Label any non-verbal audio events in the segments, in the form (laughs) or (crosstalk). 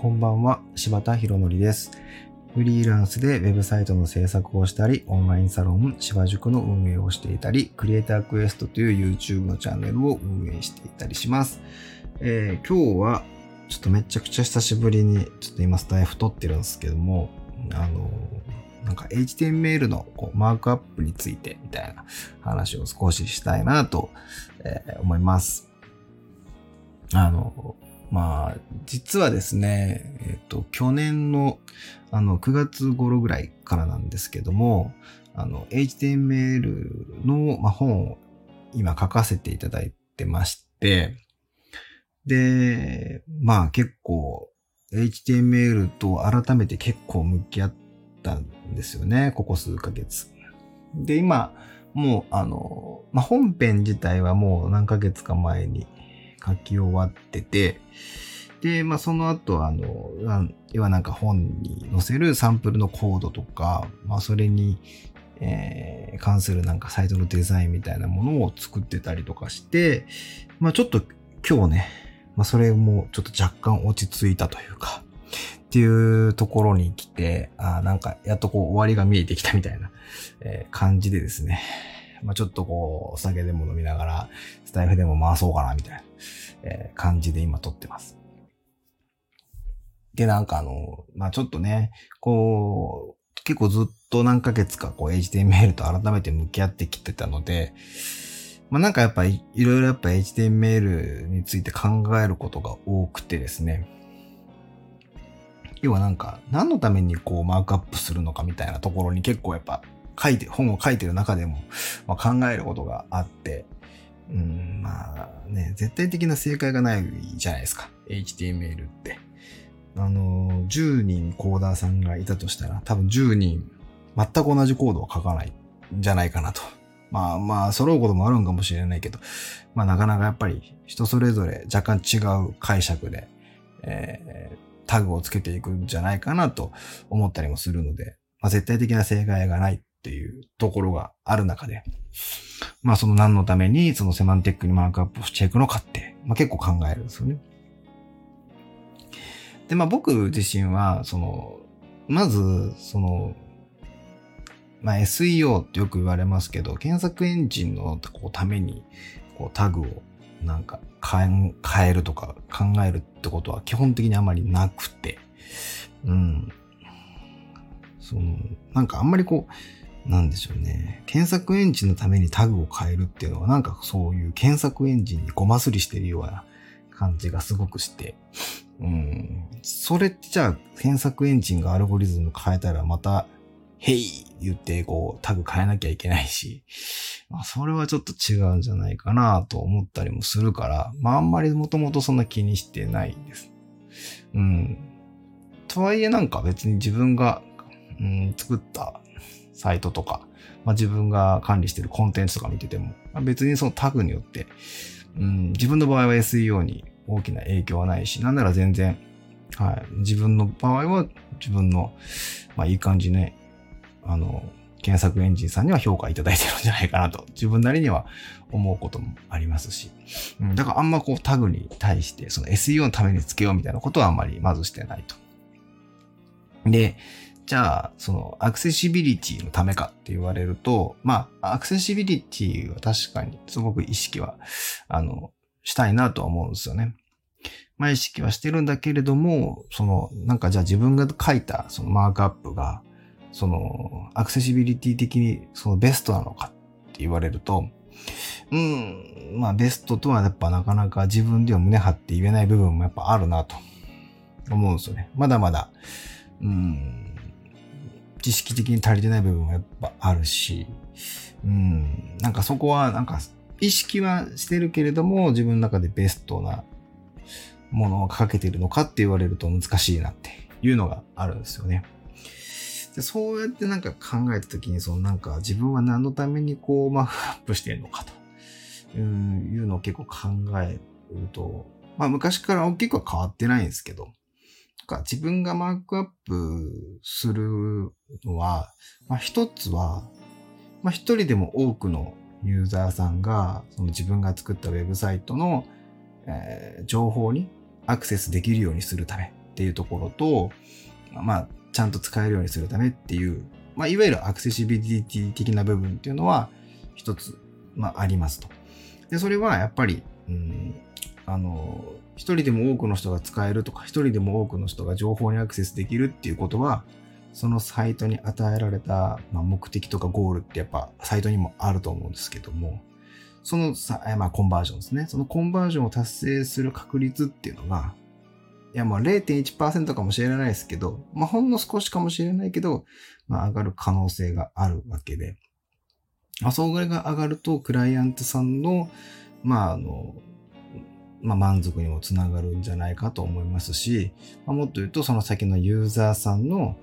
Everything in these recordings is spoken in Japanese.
こんばんは、柴田博則です。フリーランスでウェブサイトの制作をしたり、オンラインサロン、芝塾の運営をしていたり、クリエイタークエストという YouTube のチャンネルを運営していたりします。えー今日は、ちょっとめちゃくちゃ久しぶりに、ちょっと今スタイフ撮ってるんですけども、あの、なんか HTML のこうマークアップについてみたいな話を少ししたいなと、えー思います。あの、まあ、実はですね、えっ、と、去年の、あの、9月頃ぐらいからなんですけども、あの、HTML の、まあ、本を今書かせていただいてまして、で、まあ結構 HTML と改めて結構向き合ったんですよね、ここ数ヶ月。で、今、もうあの、まあ、本編自体はもう何ヶ月か前に書き終わってて、で、まあ、その後、あの、要はなんか本に載せるサンプルのコードとか、まあ、それに、えー関するなんかサイトのデザインみたいなものを作ってたりとかして、まあ、ちょっと今日ね、まあ、それもちょっと若干落ち着いたというか、っていうところに来て、あなんかやっとこう終わりが見えてきたみたいな、えー感じでですね、まあ、ちょっとこう、お酒でも飲みながら、スタイフでも回そうかなみたいな、えー感じで今撮ってます。で、なんかあの、まあ、ちょっとね、こう、結構ずっと何ヶ月かこう HTML と改めて向き合ってきてたので、まあ、なんかやっぱりいろいろやっぱ HTML について考えることが多くてですね、要はなんか何のためにこうマークアップするのかみたいなところに結構やっぱ書いて、本を書いてる中でも、まあ、考えることがあって、うん、まあね、絶対的な正解がないじゃないですか。HTML って。あの、10人コーダーさんがいたとしたら、多分10人全く同じコードを書かないんじゃないかなと。まあまあ、揃うこともあるんかもしれないけど、まあなかなかやっぱり人それぞれ若干違う解釈で、えータグをつけていくんじゃないかなと思ったりもするので、まあ絶対的な正解がないっていうところがある中で、まあその何のためにそのセマンティックにマークアップしていくのかって、まあ結構考えるんですよね。で、まあ僕自身は、その、まず、その、まあ SEO ってよく言われますけど、検索エンジンのこうためにこうタグをなんか変えるとか考えるってことは基本的にあまりなくて、うん。その、なんかあんまりこう、なんでしょうね。検索エンジンのためにタグを変えるっていうのはなんかそういう検索エンジンにごますりしてるような感じがすごくして、うん。それってじゃあ検索エンジンがアルゴリズム変えたらまた、ヘイ言ってこうタグ変えなきゃいけないし、まあそれはちょっと違うんじゃないかなと思ったりもするから、まああんまりもともとそんな気にしてないです。うん。とはいえなんか別に自分が、うん、作ったサイトとか、まあ自分が管理してるコンテンツとか見てても、まあ、別にそのタグによって、うん、自分の場合は SEO に大きな影響はないし、なんなら全然、はい、自分の場合は自分の、まあいい感じね、あの、検索エンジンさんには評価いただいてるんじゃないかなと、自分なりには思うこともありますし、うん、だからあんまこうタグに対して、その SEO のためにつけようみたいなことはあんまりまずしてないと。で、じゃあ、そのアクセシビリティのためかって言われると、まあ、アクセシビリティは確かにすごく意識は、あの、したいなとは思うんですよね。まあ意識はしてるんだけれども、その、なんかじゃあ自分が書いたそのマークアップが、その、アクセシビリティ的にそのベストなのかって言われると、うん、まあベストとはやっぱなかなか自分では胸張って言えない部分もやっぱあるなと思うんですよね。まだまだ、うん、知識的に足りてない部分もやっぱあるし、うん、なんかそこはなんか意識はしてるけれども自分の中でベストなものをかけてるのかって言われると難しいなっていうのがあるんですよね。でそうやってなんか考えたときに、そのなんか自分は何のためにこうマークアップしてるのかというのを結構考えると、まあ昔から大きくは変わってないんですけど、か自分がマークアップするのは、まあ一つは、まあ一人でも多くのユーザーさんが、その自分が作ったウェブサイトの、えー情報にアクセスできるようにするためっていうところと、まあ、ちゃんと使えるようにするためっていう、まあ、いわゆるアクセシビリティ的な部分っていうのは一つ、まあ、ありますと。で、それはやっぱり、うん、あの、一人でも多くの人が使えるとか、一人でも多くの人が情報にアクセスできるっていうことは、そのサイトに与えられた、まあ、目的とかゴールってやっぱサイトにもあると思うんですけども、そのさ、まあ、コンバージョンですね。そのコンバージョンを達成する確率っていうのが、いや、まあ0.1%かもしれないですけど、まあほんの少しかもしれないけど、まあ上がる可能性があるわけで、まあ、それが上がると、クライアントさんの、まああの、まあ満足にもつながるんじゃないかと思いますし、まあ、もっと言うと、その先のユーザーさんの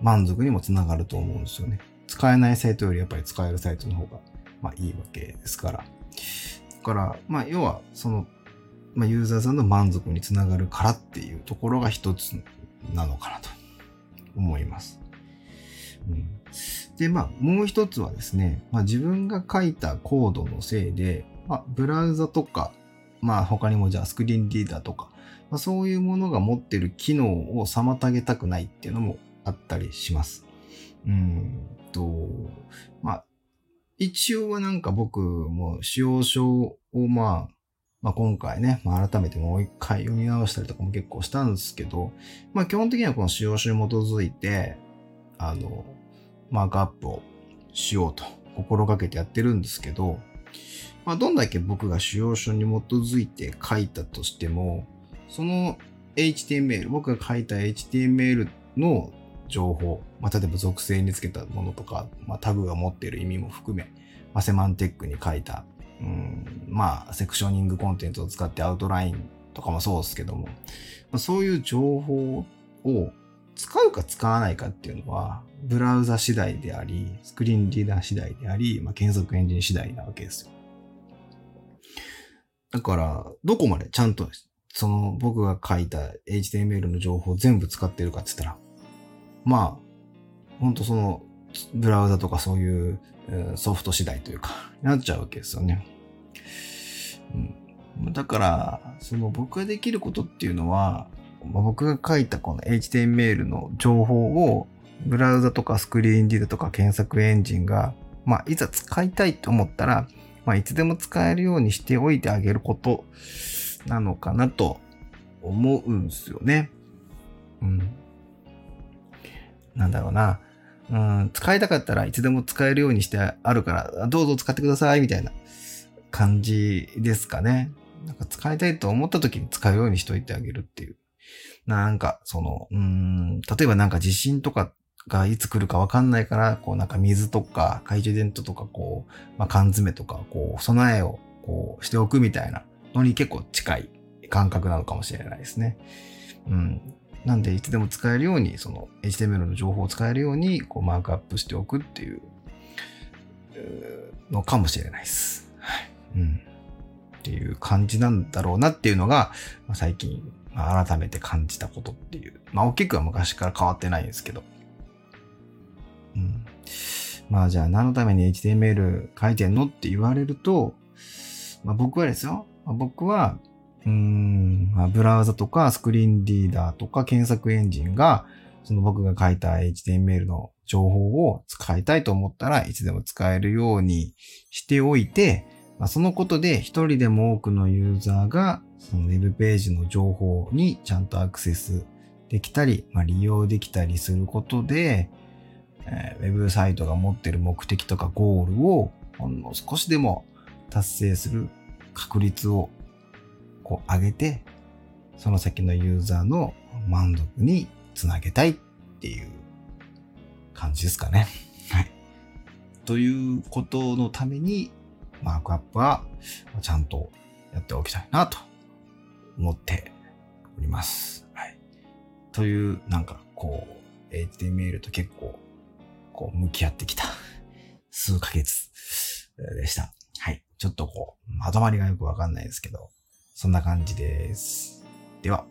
満足にもつながると思うんですよね。使えないサイトよりやっぱり使えるサイトの方が、まあいいわけですから。だから、まあ要は、そのまあ、ユーザーさんの満足につながるからっていうところが一つなのかなと思います。うん、で、まあ、もう一つはですね、まあ、自分が書いたコードのせいで、まあ、ブラウザとか、まあ、他にもじゃあスクリーンリーダーとか、まあ、そういうものが持ってる機能を妨げたくないっていうのもあったりします。うんと、まあ、一応はなんか僕も使用書をまあ、まあ、今回ね、まあ、改めてもう一回読み直したりとかも結構したんですけど、まあ、基本的にはこの使用書に基づいて、あの、マークアップをしようと心がけてやってるんですけど、まあ、どんだけ僕が使用書に基づいて書いたとしても、その HTML、僕が書いた HTML の情報、まあ、例えば属性につけたものとか、まあ、タグが持っている意味も含め、まあ、セマンテックに書いたうん、まあ、セクショニングコンテンツを使ってアウトラインとかもそうですけども、まあ、そういう情報を使うか使わないかっていうのは、ブラウザ次第であり、スクリーンリーダー次第であり、まあ、検索エンジン次第なわけですよ。だから、どこまでちゃんと、その僕が書いた HTML の情報を全部使ってるかって言ったら、まあ、ほんとその、ブラウザとかそういうソフト次第というか、なっちゃうわけですよね。うん、だから、その僕ができることっていうのは、ま、僕が書いたこの HTML の情報をブラウザとかスクリーンリードとか検索エンジンが、まあ、いざ使いたいと思ったら、まあ、いつでも使えるようにしておいてあげることなのかなと思うんすよね。うん。なんだろうな。うん、使いたかったらいつでも使えるようにしてあるから、どうぞ使ってください、みたいな感じですかね。なんか使いたいと思った時に使うようにしといてあげるっていう。なんか、その、うん、例えばなんか地震とかがいつ来るかわかんないから、こうなんか水とか懐中電灯とかこう、まあ、缶詰とかこう、備えをこうしておくみたいなのに結構近い感覚なのかもしれないですね。うん。なんでいつでも使えるように、その HTML の情報を使えるようにこうマークアップしておくっていうのかもしれないです。はいうん、っていう感じなんだろうなっていうのが、まあ、最近、まあ、改めて感じたことっていう。まあ、大きくは昔から変わってないんですけど。うん。まあ、じゃあ何のために HTML 書いてんのって言われると、まあ、僕はですよ。まあ、僕は、うん、まあ、ブラウザとかスクリーンリーダーとか検索エンジンが、その僕が書いた HTML の情報を使いたいと思ったらいつでも使えるようにしておいて、ま、そのことで一人でも多くのユーザーがそのウェブページの情報にちゃんとアクセスできたり、まあ、利用できたりすることで、えー、ウェブサイトが持っている目的とかゴールをほんの少しでも達成する確率をこう上げて、その先のユーザーの満足につなげたいっていう感じですかね。はい。ということのために、マークアップはちゃんとやっておきたいなと思っております。はい。という、なんかこう、HTML と結構、こう、向き合ってきた (laughs) 数ヶ月でした。はい。ちょっとこう、まとまりがよくわかんないですけど、そんな感じです。では。